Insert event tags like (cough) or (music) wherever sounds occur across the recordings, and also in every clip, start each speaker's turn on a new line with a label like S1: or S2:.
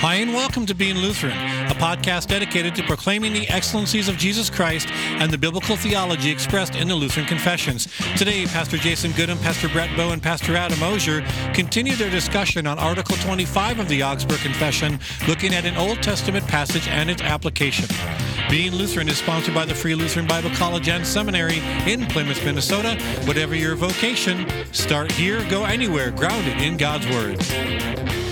S1: Hi, and welcome to Being Lutheran, a podcast dedicated to proclaiming the excellencies of Jesus Christ and the biblical theology expressed in the Lutheran Confessions. Today, Pastor Jason Gudim, Pastor Brett Boe, and Pastor Adam Osier continue their discussion on Article 25 of the Augsburg Confession, looking at an Old Testament passage and its application. Being Lutheran is sponsored by the Free Lutheran Bible College and Seminary in Plymouth, Minnesota. Whatever your vocation, start here, go anywhere, grounded in God's Word.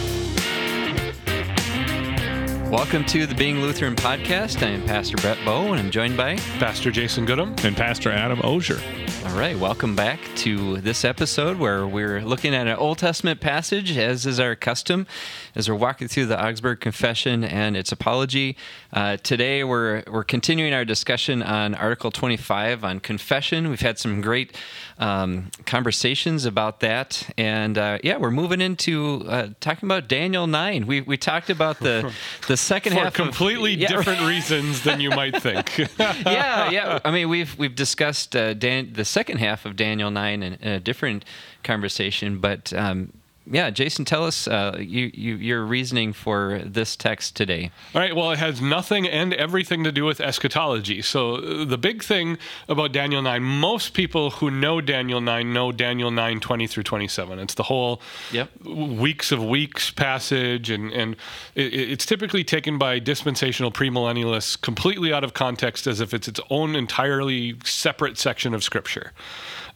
S2: Welcome to the Being Lutheran podcast. I am Pastor Brett Boe, and I'm joined by
S3: Pastor Jason Gudim
S4: and Pastor Adam Osier.
S2: All right, welcome back to this episode where we're looking at an Old Testament passage, as is our custom, as we're walking through the Augsburg Confession and its apology. Uh, today, we're we're continuing our discussion on Article 25 on confession. We've had some great um, conversations about that, and uh, yeah, we're moving into uh, talking about Daniel 9. We we talked about the (laughs) the second
S3: For
S2: half
S3: completely
S2: of, yeah,
S3: different reasons than you might think. (laughs)
S2: yeah, yeah. I mean, we've we've discussed uh, Dan, the second half of Daniel nine in, in a different conversation, but um, yeah, Jason, tell us uh, you, you, your reasoning for this text today.
S3: All right. Well, it has nothing and everything to do with eschatology. So uh, the big thing about Daniel 9, most people who know Daniel 9 know Daniel 9, 20 through 27. It's the whole
S2: yep.
S3: weeks of weeks passage, and, and it, it's typically taken by dispensational premillennialists completely out of context as if it's its own entirely separate section of Scripture,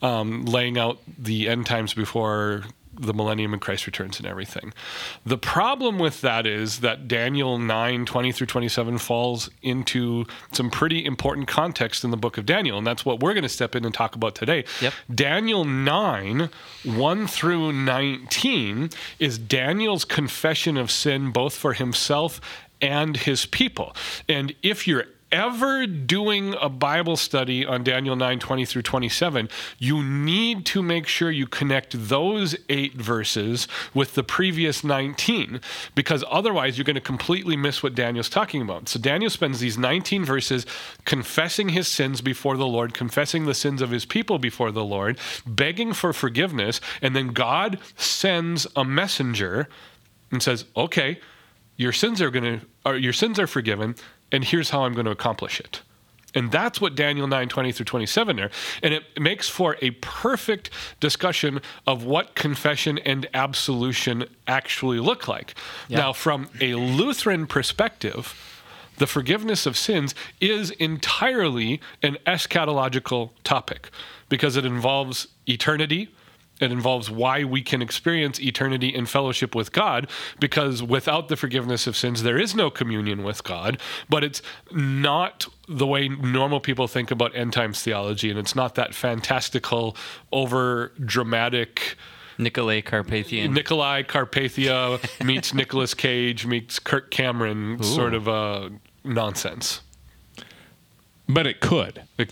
S3: um, laying out the end times before the millennium and Christ returns and everything. The problem with that is that Daniel 9, 20 through 27 falls into some pretty important context in the book of Daniel. And that's what we're going to step in and talk about today.
S2: Yep.
S3: Daniel 9, 1 through 19 is Daniel's confession of sin both for himself and his people. And if you're ever doing a Bible study on Daniel 9 20 through 27, you need to make sure you connect those eight verses with the previous 19, because otherwise you're going to completely miss what Daniel's talking about. So Daniel spends these 19 verses confessing his sins before the Lord, confessing the sins of his people before the Lord, begging for forgiveness, and then God sends a messenger and says, Okay, your sins are going to, your sins are forgiven and here's how I'm going to accomplish it. And that's what Daniel 9, 20 through 27 there. And it makes for a perfect discussion of what confession and absolution actually look like. Yeah. Now, from a Lutheran perspective, the forgiveness of sins is entirely an eschatological topic because it involves eternity, it involves why we can experience eternity in fellowship with God, because without the forgiveness of sins, there is no communion with God. But it's not the way normal people think about end times theology, and it's not that fantastical, over dramatic.
S2: Nicolae Carpathian.
S3: Nicolae Carpathia (laughs) meets Nicolas Cage meets Kirk Cameron Ooh. sort of uh, nonsense.
S4: But it could. (laughs) you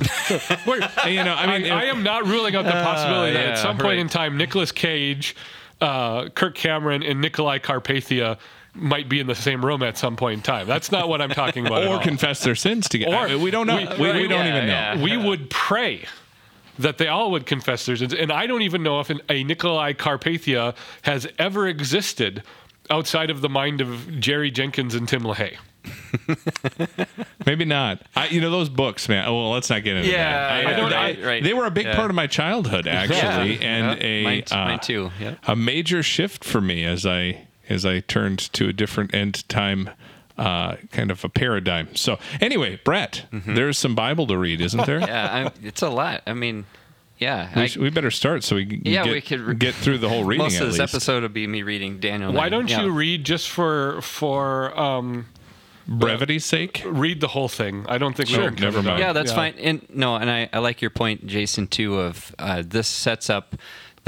S3: know, I mean, I, I, am not ruling out the possibility uh, that yeah, at some point right. in time, Nicolas Cage, uh, Kirk Cameron, and Nicolae Carpathia might be in the same room at some point in time. That's not what I'm talking about.
S4: or confess their sins together. Or we don't know. We, we, we don't yeah, even know.
S3: Yeah. We would pray that they all would confess their sins, and I don't even know if an, a Nicolae Carpathia has ever existed outside of the mind of Jerry Jenkins and Tim LaHaye. (laughs)
S4: Maybe not. I, you know those books, man. Oh, well, let's not get into
S2: yeah,
S4: that.
S2: I, I right, right.
S4: They were a big yeah. part of my childhood, actually, yeah. and a
S2: mine, uh, mine too.
S4: A major shift for me as I as I turned to a different end time. Uh, kind of a paradigm. So, anyway, Brett, mm-hmm. there's some Bible to read, isn't there? (laughs)
S2: yeah, I'm, it's a lot. I mean, yeah,
S4: we, I, we, better start so we can yeah, get, we could re- get through the whole reading. (laughs)
S2: Most of this
S4: least.
S2: episode will be me reading Daniel.
S3: Why don't yeah. you read just for for um,
S4: brevity's sake?
S3: Read the whole thing. I don't think
S4: sure. never mind.
S2: Yeah, that's yeah. fine. And no, and I, I like your point, Jason, too. Of uh, this sets up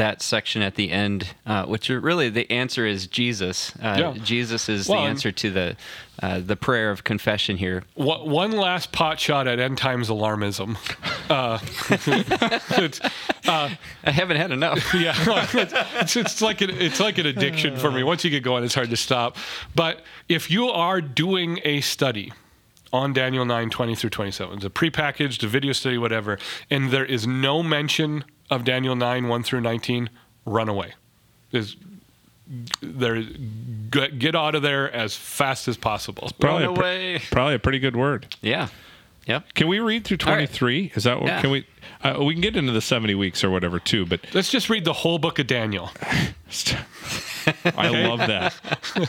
S2: that section at the end, uh, which really the answer is Jesus. Uh, yeah. Jesus is well, the answer to the uh, the prayer of confession here.
S3: One last pot shot at end times alarmism. Uh, (laughs)
S2: uh, I haven't had enough. (laughs)
S3: yeah, (laughs) it's, it's, like an, it's like an addiction for me. Once you get going, it's hard to stop. But if you are doing a study on Daniel 9, 20 through 27. It's a prepackaged, a video study, whatever, and there is no mention of Daniel 9, 1 through 19, run away. There's, there, get, get out of there as fast as possible.
S4: Probably
S2: Run
S4: a, pr-
S2: away.
S4: probably a pretty good word.
S2: Yeah. Yep.
S4: Can we read through
S2: All right.
S4: 23? Is that what
S2: Yeah.
S4: can we uh, we can get into the 70 weeks or whatever too, but
S3: Let's just read the whole book of Daniel. (laughs) (laughs)
S4: I love that.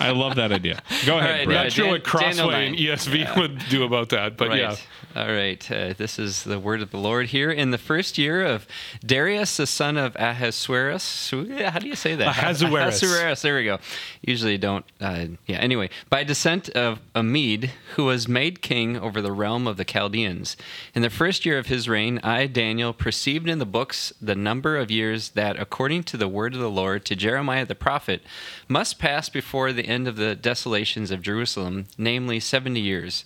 S4: I love that idea. Go ahead,
S2: right,
S4: Brett.
S3: Not sure
S2: Dan-
S3: what Crossway and
S2: nine.
S3: ESV would do about that, but
S2: right.
S3: yeah.
S2: All right. Uh, this is the word of the Lord here. In the first year of Darius, the son of Ahasuerus. How do you say that?
S3: Ahasuerus.
S2: Ahasuerus. There we go. Usually don't. Uh, yeah. Anyway, by descent of a Mede, who was made king over the realm of the Chaldeans. In the first year of his reign, I, Daniel, perceived in the books the number of years that, according to the word of the Lord to Jeremiah the prophet, must pass before the end of the desolations of Jerusalem, namely 70 years.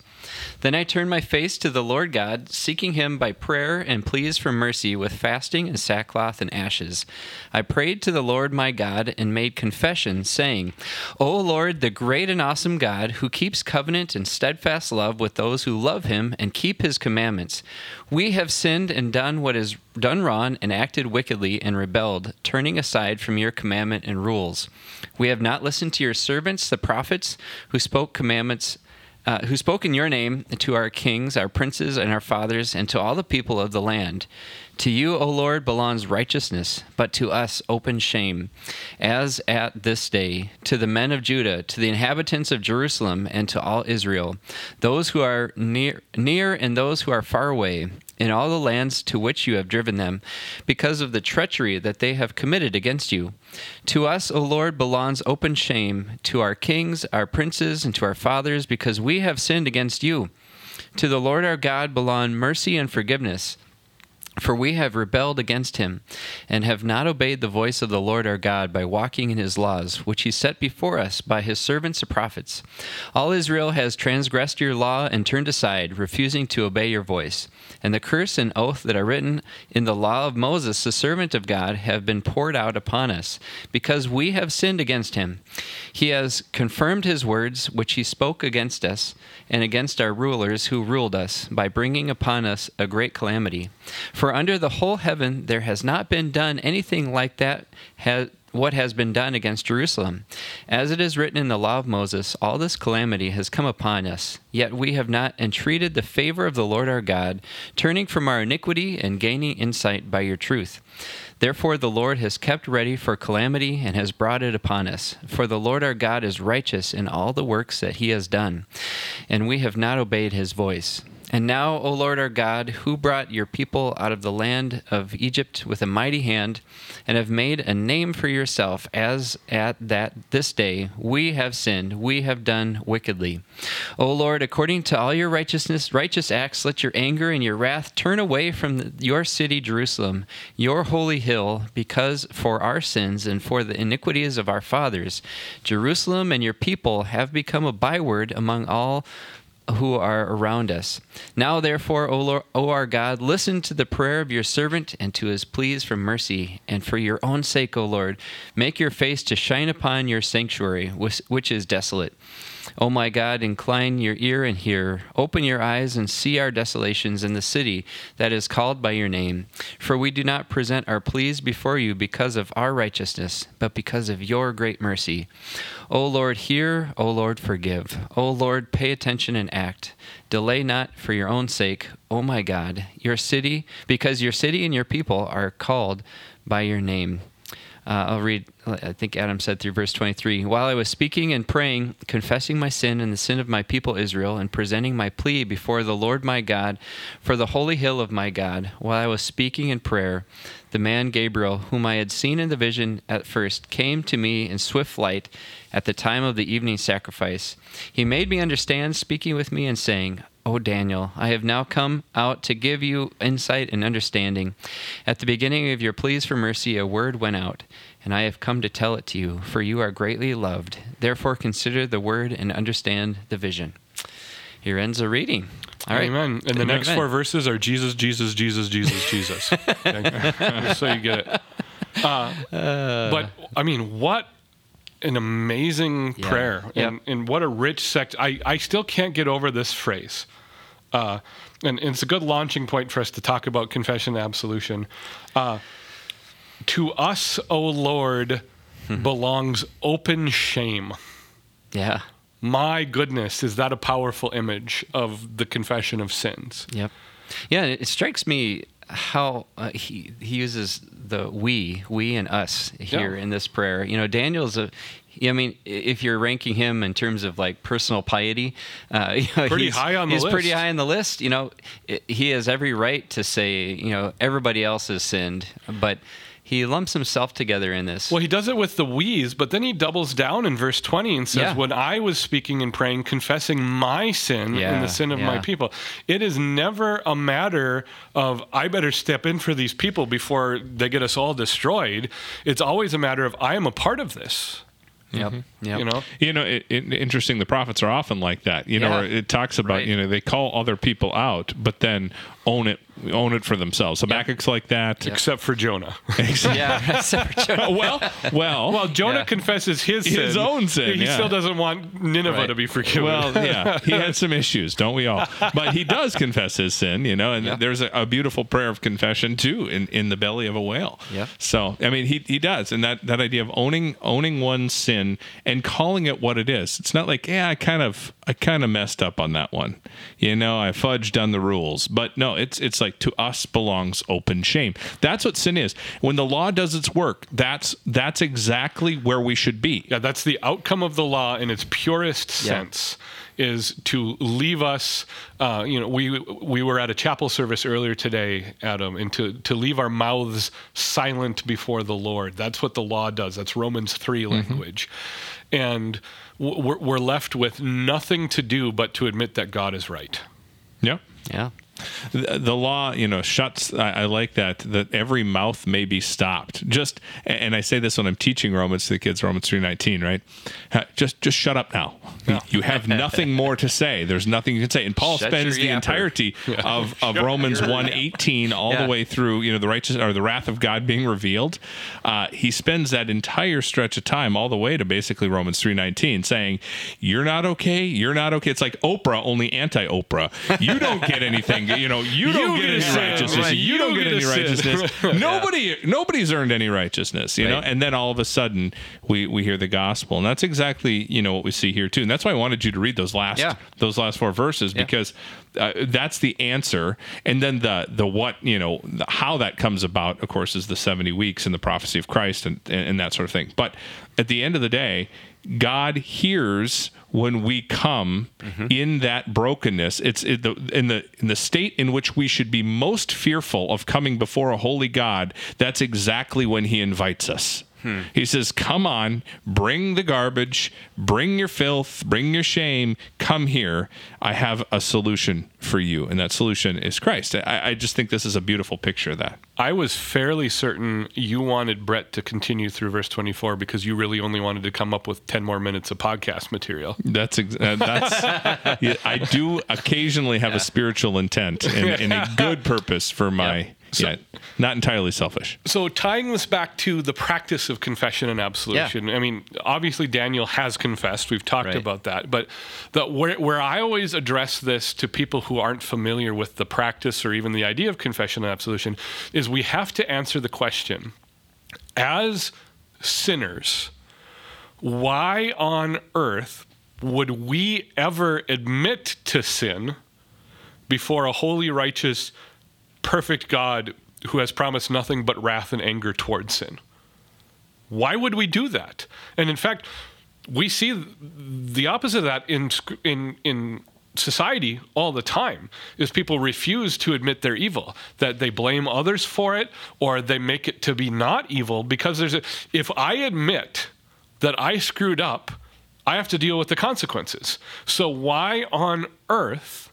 S2: Then I turned my face to the Lord God, seeking him by prayer and pleas for mercy with fasting and sackcloth and ashes. I prayed to the Lord my God and made confession, saying, O Lord, the great and awesome God, who keeps covenant and steadfast love with those who love him and keep his commandments, we have sinned and done what is done wrong and acted wickedly and rebelled, turning aside from your commandment and rules. We have not listened to your servants, the prophets, who spoke commandments uh, who spoke in your name to our kings, our princes, and our fathers, and to all the people of the land. To you, O Lord, belongs righteousness, but to us open shame, as at this day, to the men of Judah, to the inhabitants of Jerusalem, and to all Israel, those who are near, near and those who are far away, in all the lands to which you have driven them, because of the treachery that they have committed against you. To us, O Lord, belongs open shame, to our kings, our princes, and to our fathers, because we have sinned against you. To the Lord our God belong mercy and forgiveness. For we have rebelled against him, and have not obeyed the voice of the Lord our God by walking in his laws, which he set before us by his servants the prophets. All Israel has transgressed your law and turned aside, refusing to obey your voice. And the curse and oath that are written in the law of Moses, the servant of God, have been poured out upon us, because we have sinned against him. He has confirmed his words, which he spoke against us, and against our rulers who ruled us, by bringing upon us a great calamity. For under the whole heaven there has not been done anything like that has what has been done against Jerusalem. As it is written in the law of Moses, all this calamity has come upon us, yet we have not entreated the favor of the Lord our God, turning from our iniquity and gaining insight by your truth. Therefore, the Lord has kept ready for calamity and has brought it upon us. For the Lord our God is righteous in all the works that he has done, and we have not obeyed his voice. And now, O Lord our God, who brought your people out of the land of Egypt with a mighty hand, and have made a name for yourself, as at that this day we have sinned, we have done wickedly. O Lord, according to all your righteousness, righteous acts, let your anger and your wrath turn away from your city, Jerusalem, your holy hill, because for our sins and for the iniquities of our fathers, Jerusalem and your people have become a byword among all who are around us. Now, therefore, O, Lord, o our God, listen to the prayer of your servant and to his pleas for mercy. And for your own sake, O Lord, make your face to shine upon your sanctuary, which, which is desolate. O my God, incline your ear and hear. Open your eyes and see our desolations in the city that is called by your name. For we do not present our pleas before you because of our righteousness, but because of your great mercy. O Lord, hear. O Lord, forgive. O Lord, pay attention and act. Delay not for your own sake, O my God, your city, because your city and your people are called by your name. Uh, I'll read, I think Adam said through verse 23. While I was speaking and praying, confessing my sin and the sin of my people Israel, and presenting my plea before the Lord my God for the holy hill of my God, while I was speaking in prayer, the man Gabriel, whom I had seen in the vision at first, came to me in swift light at the time of the evening sacrifice. He made me understand, speaking with me and saying, O Daniel, I have now come out to give you insight and understanding. At the beginning of your pleas for mercy, a word went out, and I have come to tell it to you, for you are greatly loved. Therefore, consider the word and understand the vision. Here ends the reading. All right.
S3: Amen. And the
S2: Amen.
S3: next four verses are Jesus, Jesus, Jesus, Jesus, Jesus. (laughs) (laughs) So you get it. Uh, but I mean, what an amazing
S2: Yeah.
S3: prayer,
S2: Yep.
S3: and, and what a rich sect. I I still can't get over this phrase. Uh, and, and it's a good launching point for us to talk about confession and absolution. Uh, to us, O Lord,
S2: Hmm.
S3: belongs open shame.
S2: Yeah.
S3: My goodness, is that a powerful image of the confession of sins?
S2: Yep. Yeah, it strikes me how uh, he he uses the we, we and us here
S3: Yeah.
S2: in this prayer. You know, Daniel's a. I mean, if you're ranking him in terms of like personal piety, uh, (laughs) you know,
S3: Pretty
S2: he's,
S3: high on the
S2: he's pretty
S3: list.
S2: high on the list. You know, i he has every right to say, you know, everybody else has sinned, but he lumps himself together in this.
S3: Well, he does it with the we's, but then he doubles down in verse 20 and says,
S2: Yeah.
S3: When I was speaking and praying, confessing my sin and the sin of my people. It is never a matter of, I better step in for these people before they get us all destroyed. It's always a matter of, I am a part of this.
S2: yep. Mm-hmm. Yep.
S3: You know?
S4: You know, it, it, interesting. The prophets are often like that. You know,
S2: Yeah.
S4: where it talks about
S2: Right.
S4: you know they call other people out, but then own it, own it for themselves. Habakkuk's like that.
S3: Except for Jonah. (laughs)
S2: Yeah. (laughs) separate Jonah. (laughs)
S4: well, well,
S3: well, Jonah
S2: Yeah.
S3: confesses his sin.
S4: His own sin,
S3: He
S4: yeah.
S3: still doesn't want Nineveh
S2: Right.
S3: to be forgiven.
S4: Well, yeah, he had some issues, don't we all? But he does confess his sin, you know, and
S2: Yeah.
S4: there's a, a beautiful prayer of confession too in, in the belly of a whale.
S2: Yeah.
S4: So I mean, he he does, and that that idea of owning owning one's sin and calling it what it is. It's not like yeah, I kind of I kind of messed up on that one, you know, I fudged on the rules. But no, it's it's like to us belongs open shame. That's what sin is. When the law does its work, that's that's exactly where we should be.
S3: Yeah, that's the outcome of the law in its purest
S2: Yeah.
S3: sense. Is to leave us. Uh, you know, we we were at a chapel service earlier today, Adam, and to to leave our mouths silent before the Lord. That's what the law does. That's Romans 3 language, and we're, we're left with nothing to do but to admit that God is right.
S4: Yeah.
S2: Yeah.
S4: The, the law you know shuts I, I like that that every mouth may be stopped. Just and i say this when i'm teaching romans to the kids romans 319 right? Uh, just just shut up now. You have (laughs) nothing more to say. There's nothing you can say. And paul
S2: Shut
S4: spends the
S2: yapper.
S4: entirety (laughs) of, of romans 118 all
S2: Yeah.
S4: the way through you know the righteous or the wrath of god being revealed. Uh, he spends that entire stretch of time all the way to basically romans 319 saying you're not okay. You're not okay. It's like oprah only anti-oprah. You don't get anything you know you don't
S3: You
S4: get
S3: get
S4: any righteousness.
S3: Right.
S4: you,
S3: You
S4: don't
S3: don't
S4: get
S3: get
S4: any righteousness. (laughs) Nobody nobody's earned any righteousness you know? And then all of a sudden we we hear the gospel. And that's exactly you know what we see here too. And that's why i wanted you to read those last
S2: Yeah.
S4: those last four verses
S2: Yeah.
S4: because uh, that's the answer. And then the the what you know the, how that comes about of course is the 70 weeks and the prophecy of christ and, and and that sort of thing. But at the end of the day god hears when we come mm-hmm. in that brokenness it's in the in the in the state in which we should be most fearful of coming before a holy god that's exactly when he invites us he says, Come on, bring the garbage, bring your filth, bring your shame, come here. I have a solution for you. And that solution is Christ. I, I just think this is a beautiful picture of that.
S3: I was fairly certain you wanted Brett to continue through verse 24 because you really only wanted to come up with 10 more minutes of podcast material.
S4: That's ex- uh, that's (laughs) yeah, I do occasionally have a spiritual intent and, and a (laughs) good purpose for my yeah, not entirely selfish.
S3: So tying this back to the practice of confession and absolution, I mean, obviously Daniel has confessed. We've talked
S2: Right.
S3: about that, but the, where where I always address this to people who aren't familiar with the practice or even the idea of confession and absolution is we have to answer the question: as sinners, why on earth would we ever admit to sin before a holy, righteous, perfect God who has promised nothing but wrath and anger towards sin? Why would we do that? And in fact, we see the opposite of that in in in society all the time is people refuse to admit they're evil that they blame others for it or they make it to be not evil because there's a if i admit that i screwed up i have to deal with the consequences so why on earth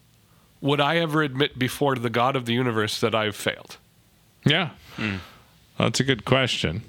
S3: would i ever admit before the god of the universe that i've failed
S4: Yeah. Hmm. That's a good question.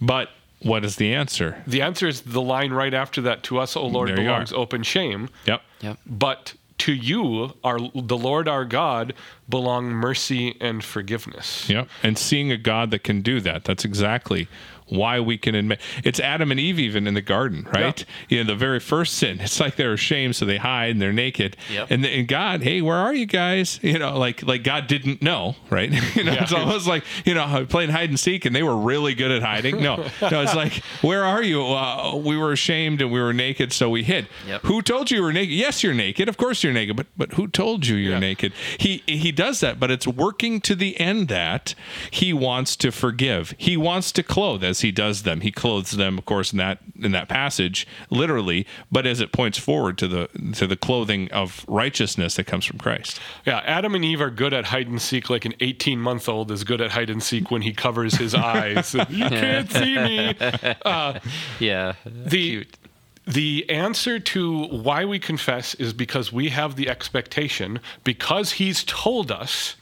S4: But what is the answer?
S3: the answer is the line right after that to us o lord
S4: There
S3: belongs
S4: are.
S3: open shame
S4: Yep.
S2: Yep.
S3: but to you, our the Lord our God, belong mercy and forgiveness.
S4: Yep. And seeing a God that can do that. That's exactly why we can admit it's Adam and Eve even in the garden, right? You know, the very first sin. It's like they're ashamed, so they hide and they're naked.
S2: Yep.
S4: And, and God, hey, where are you guys? You know, like like God didn't know, right? (laughs) you know,
S3: Yeah.
S4: it's almost like you know playing hide and seek, and they were really good at hiding. No, no, it's like (laughs) where are you? Uh, we were ashamed and we were naked, so we hid.
S2: Yep.
S4: Who told you you were naked? Yes, you're naked. Of course you're naked, but but who told you you're
S3: Yeah.
S4: naked? He he does that, but it's working to the end that he wants to forgive. He wants to clothe as he does them. He clothes them, of course, in that in that passage, literally, but as it points forward to the to the clothing of righteousness that comes from Christ.
S3: Yeah, Adam and Eve are good at hide and seek, like an 18 month old is good at hide and seek when he covers his (laughs) eyes. (laughs) you can't see me.
S2: Uh, (laughs) yeah.
S3: The,
S2: Cute.
S3: the answer to why we confess is because we have the expectation, because he's told us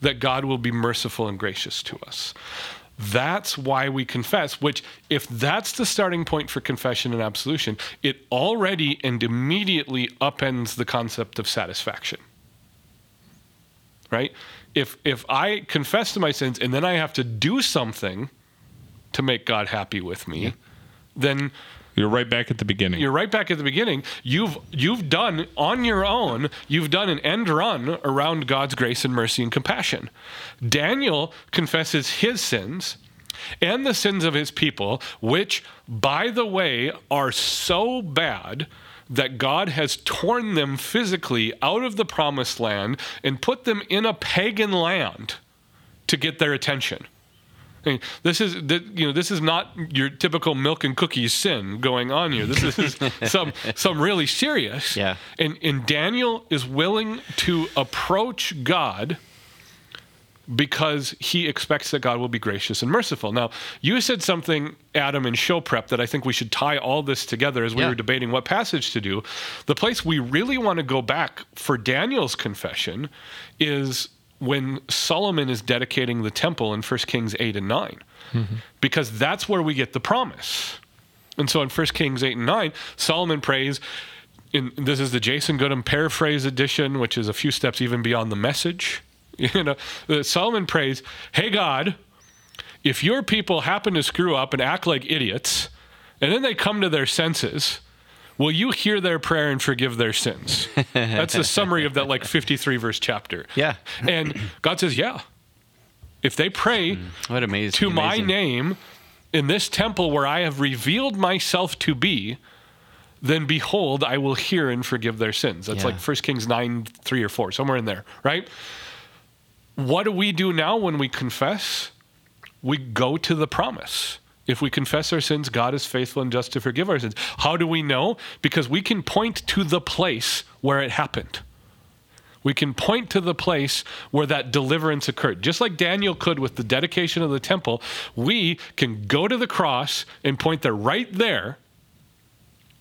S3: that God will be merciful and gracious to us. That's why we confess, which, if that's the starting point for confession and absolution, it already and immediately upends the concept of satisfaction. Right? If, if I confess to my sins and then I have to do something to make God happy with me, then
S4: You're right back at the beginning.
S3: you're right back at the beginning. You've you've done on your own. You've done an end run around God's grace and mercy and compassion. Daniel confesses his sins and the sins of his people, which, by the way, are so bad that God has torn them physically out of the promised land and put them in a pagan land to get their attention. This is you know this is not your typical milk and cookies sin going on here. This is (laughs) some some really serious.
S2: Yeah.
S3: And and Daniel is willing to approach God because he expects that God will be gracious and merciful. Now, you said something, Adam, in show prep that I think we should tie all this together as we
S2: Yeah.
S3: were debating what passage to do. The place we really want to go back for Daniel's confession is when Solomon is dedicating the temple in 1 Kings 8 and 9, because that's where we get the promise. And so in 1 Kings 8 and 9, Solomon prays. In, this is the Jason Gudim paraphrase edition, which is a few steps even beyond the message. (laughs) You know, uh, Solomon prays, "Hey God, if your people happen to screw up and act like idiots, and then they come to their senses, will you hear their prayer and forgive their sins?" (laughs) That's the summary of that like 53 verse chapter.
S2: Yeah.
S3: And God says, "Yeah. If they pray hmm.
S2: What amazing.
S3: to my name in this temple where I have revealed myself to be, then behold, I will hear and forgive their sins. That's
S2: Yeah.
S3: like 1 Kings 9, 3 or 4, somewhere in there, right? What do we do now when we confess? We go to the promise. If we confess our sins, God is faithful and just to forgive our sins. How do we know? Because we can point to the place where it happened. We can point to the place where that deliverance occurred. Just like Daniel could with the dedication of the temple, we can go to the cross and point there. Right there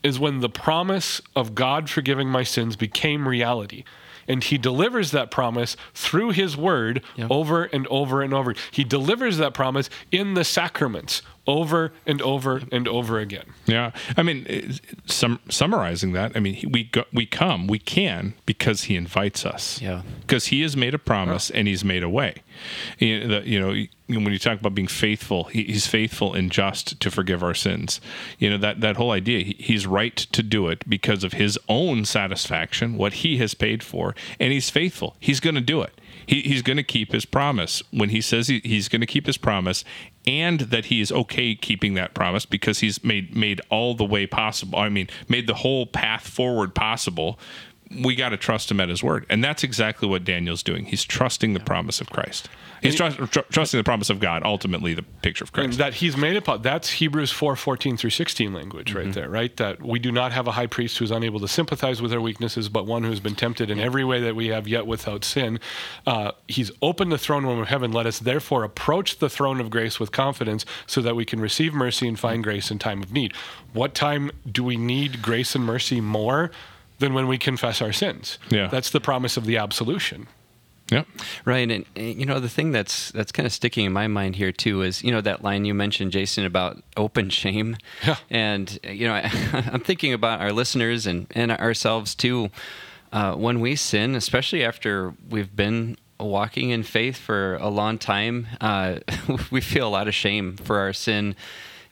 S3: is when the promise of God forgiving my sins became reality. And he delivers that promise through his word
S2: Yep.
S3: over and over and over. He delivers that promise in the sacraments over and over and over again.
S4: Yeah, I mean, eh, sum, summarizing that, I mean, we go, we come, we can because he invites us.
S2: Yeah.
S4: because he has made a promise and he's made a way. You know, the- you know, when you talk about being faithful, he, he's faithful and just to forgive our sins. You know that that whole idea. He, he's right to do it because of his own satisfaction, what he has paid for, and he's faithful. He's going to do it. He, he's going to keep his promise when he says he, he's going to keep his promise, and that he is okay keeping that promise because he's made made all the way possible. I mean, made the whole path forward possible. We got to trust him at his word, and that's exactly what Daniel's doing. He's trusting the promise of Christ. He's trust, tr- trusting the promise of God. Ultimately, the picture of
S3: And
S4: Christ.
S3: that he's made it. po- That's Hebrews 4 14 through 16 language right there, right? That we do not have a high priest who's unable to sympathize with our weaknesses, but one who's been tempted in every way that we have, yet without sin. Uh, he's opened the throne room of heaven. Let us therefore approach the throne of grace with confidence so that we can receive mercy and find grace in time of need. What time do we need grace and mercy more than when we confess our sins?
S4: Yeah.
S3: That's the promise of the absolution.
S4: Yep.
S2: Right, and, and, you know the thing that's that's kind of sticking in my mind here too is you know that line you mentioned, Jason, about open shame. (laughs)
S3: Yeah.
S2: And you know, I, (laughs) I'm thinking about our listeners and and ourselves too. Uh, when we sin, especially after we've been walking in faith for a long time, uh, (laughs) we feel a lot of shame for our sin.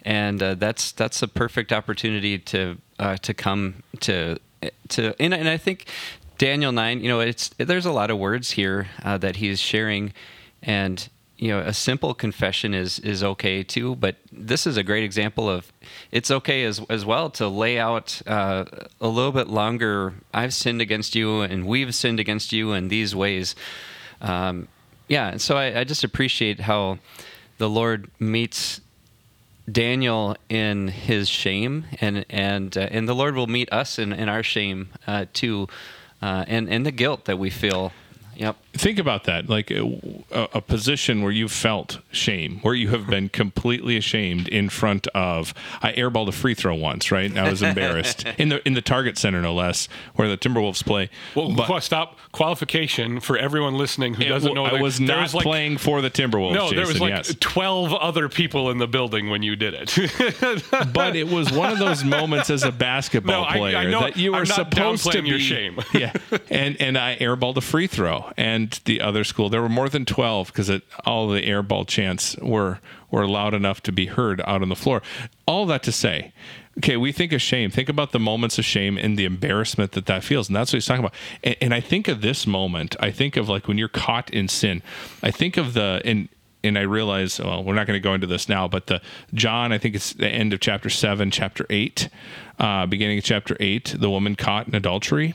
S2: and uh, that's that's a perfect opportunity to uh, to come to to and, and I think Daniel nine, you know, it's there's a lot of words here uh, that he's sharing, and you know, a simple confession is is okay too. But this is a great example of it's okay as as well to lay out uh, a little bit longer. I've sinned against you, and we've sinned against you in these ways. Um, yeah, so I, I just appreciate how the Lord meets Daniel in his shame, and and uh, and the Lord will meet us in, in our shame uh, too, uh, and and the guilt that we feel. Yep.
S4: Think about that, like uh, a, a, position where you've felt shame, where you have been completely ashamed in front of. I airballed a free throw once, right? And I was embarrassed (laughs) in the in the Target Center, no less, where the Timberwolves play.
S3: Well, but, stop qualification for everyone listening who doesn't know.
S4: I was not was like, playing for the Timberwolves. No,
S3: Jason, there was like
S4: yes.
S3: twelve other people in the building when you did it. (laughs)
S4: but it was one of those moments as a basketball no, player I, I that you were supposed to be.
S3: Your shame. (laughs)
S4: yeah, and and I airballed a free throw, and the other school. There were more than 12 because all the airball chants were were loud enough to be heard out on the floor. All that to say, okay, we think of shame. Think about the moments of shame and the embarrassment that that feels, and that's what he's talking about. And, and I think of this moment. I think of like when you're caught in sin. I think of the and and I realize, well, we're not going to go into this now, but the John, I think it's the end of chapter seven, chapter eight, uh, beginning of chapter eight, the woman caught in adultery,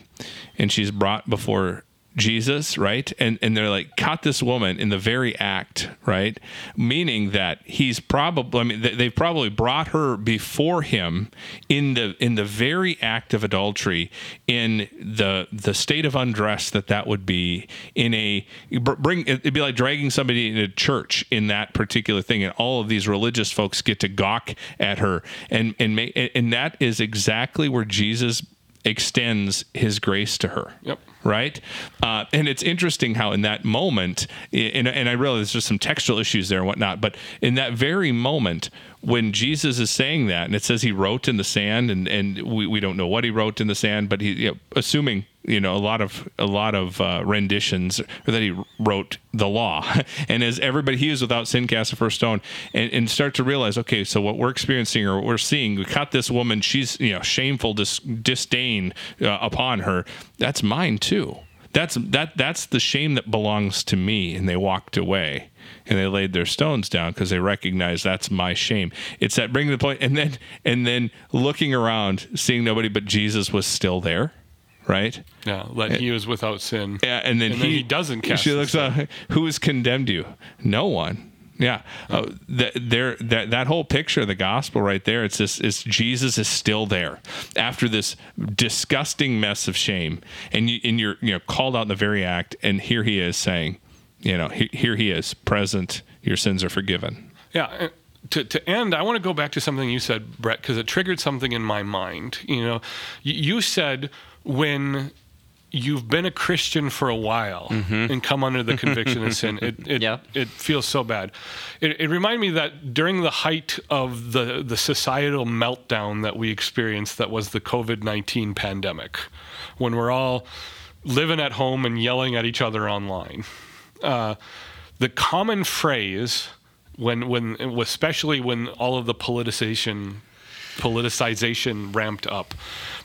S4: and she's brought before Jesus, right? And and they're like caught this woman in the very act, right? Meaning that he's probably I mean they've probably brought her before him in the in the very act of adultery in the the state of undress that that would be in a bring it'd be like dragging somebody into church in that particular thing and all of these religious folks get to gawk at her and and make, and that is exactly where Jesus extends his grace to her.
S3: Yep.
S4: Right. Uh, and it's interesting how in that moment, and, and I realize there's just some textual issues there and whatnot, but in that very moment, when Jesus is saying that, and it says he wrote in the sand, and, and we, we don't know what he wrote in the sand, but he, you know, assuming you know a lot of a lot of uh, renditions or that he wrote the law. (laughs) And as everybody he is without sin cast the first stone and, and start to realize okay so what we're experiencing or what we're seeing we caught this woman she's you know shameful dis- disdain uh, upon her. That's mine too. That's that that's the shame that belongs to me. And they walked away and they laid their stones down because they recognized that's my shame. It's that bringing the point and then and then looking around seeing nobody but jesus was still there right?
S3: Yeah, that he was without sin.
S4: Yeah, and then,
S3: and
S4: he,
S3: then he, doesn't cast.
S4: She looks up. Who has condemned you? No one. Yeah, uh, that there that that whole picture of the gospel right there. It's this. It's Jesus is still there after this disgusting mess of shame, and you and you're you know called out in the very act, and here he is saying, you know, he, here he is present. Your sins are forgiven.
S3: Yeah to, to end, I want to go back to something you said, Brett, because it triggered something in my mind. You know, you said when you've been a Christian for a while mm-hmm. and come under the (laughs) conviction of sin, it it, yeah. it feels so bad. It, it reminded me that during the height of the, the societal meltdown that we experienced, that was the COVID 19 pandemic, when we're all living at home and yelling at each other online. Uh, the common phrase, when, when, especially when all of the politicization politicization ramped up,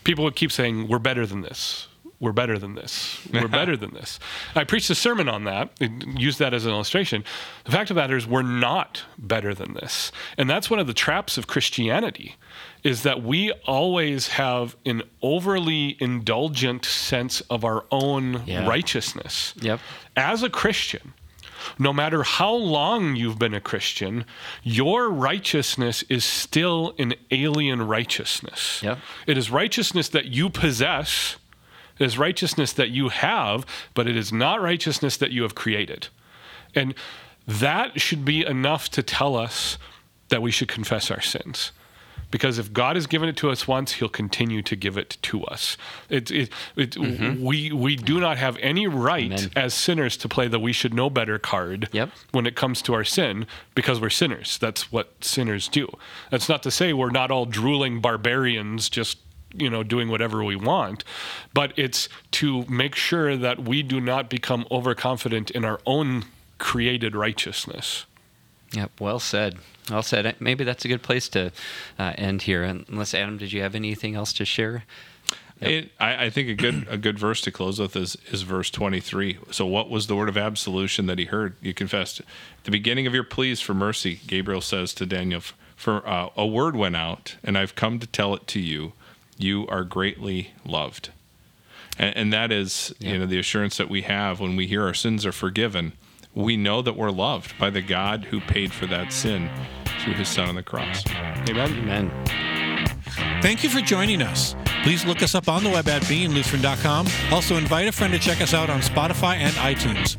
S3: people would keep saying, "We're better than this. We're better than this. We're (laughs) better than this." I preached a sermon on that, used that as an illustration. The fact of the matter is, we're not better than this, and that's one of the traps of Christianity, is that we always have an overly indulgent sense of our own yeah. righteousness.
S2: Yep.
S3: As a Christian, no matter how long you've been a Christian, your righteousness is still an alien righteousness. It is righteousness that you possess, it is righteousness that you have, but it is not righteousness that you have created. And that should be enough to tell us that we should confess our sins because if God has given it to us once, He'll continue to give it to us. It, it, it mm-hmm. We we do not have any right Amen. as sinners to play the "we should know better" card
S2: yep.
S3: when it comes to our sin because we're sinners. That's what sinners do. That's not to say we're not all drooling barbarians just you know doing whatever we want but it's to make sure that we do not become overconfident in our own created righteousness
S2: Yep, well said. Well said. Maybe that's a good place to uh, end here. Unless Adam, did you have anything else to share?
S4: It, I, I, think a good a good verse to close with is is verse twenty three. So, what was the word of absolution that he heard? You confessed at the beginning of your pleas for mercy. Gabriel says to Daniel, "For uh, a word went out, and I've come to tell it to you. You are greatly loved." And, and that is, yeah. you know, the assurance that we have when we hear our sins are forgiven. We know that we're loved by the God who paid for that sin through His Son on the cross.
S2: Amen. Amen.
S1: Thank you for joining us. Please look us up on the web at beinglutheran.com. Also, invite a friend to check us out on Spotify and iTunes.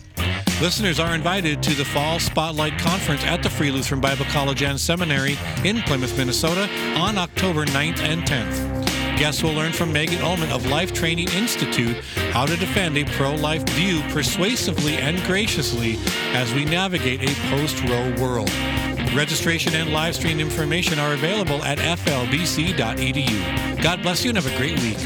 S1: Listeners are invited to the Fall Spotlight Conference at the Free Lutheran Bible College and Seminary in Plymouth, Minnesota on October 9th and 10th. Guests will learn from Megan Almon of Life Training Institute how to defend a pro life view persuasively and graciously as we navigate a post Roe world. Registration and live stream information are available at flbc.edu. God bless you and have a great week.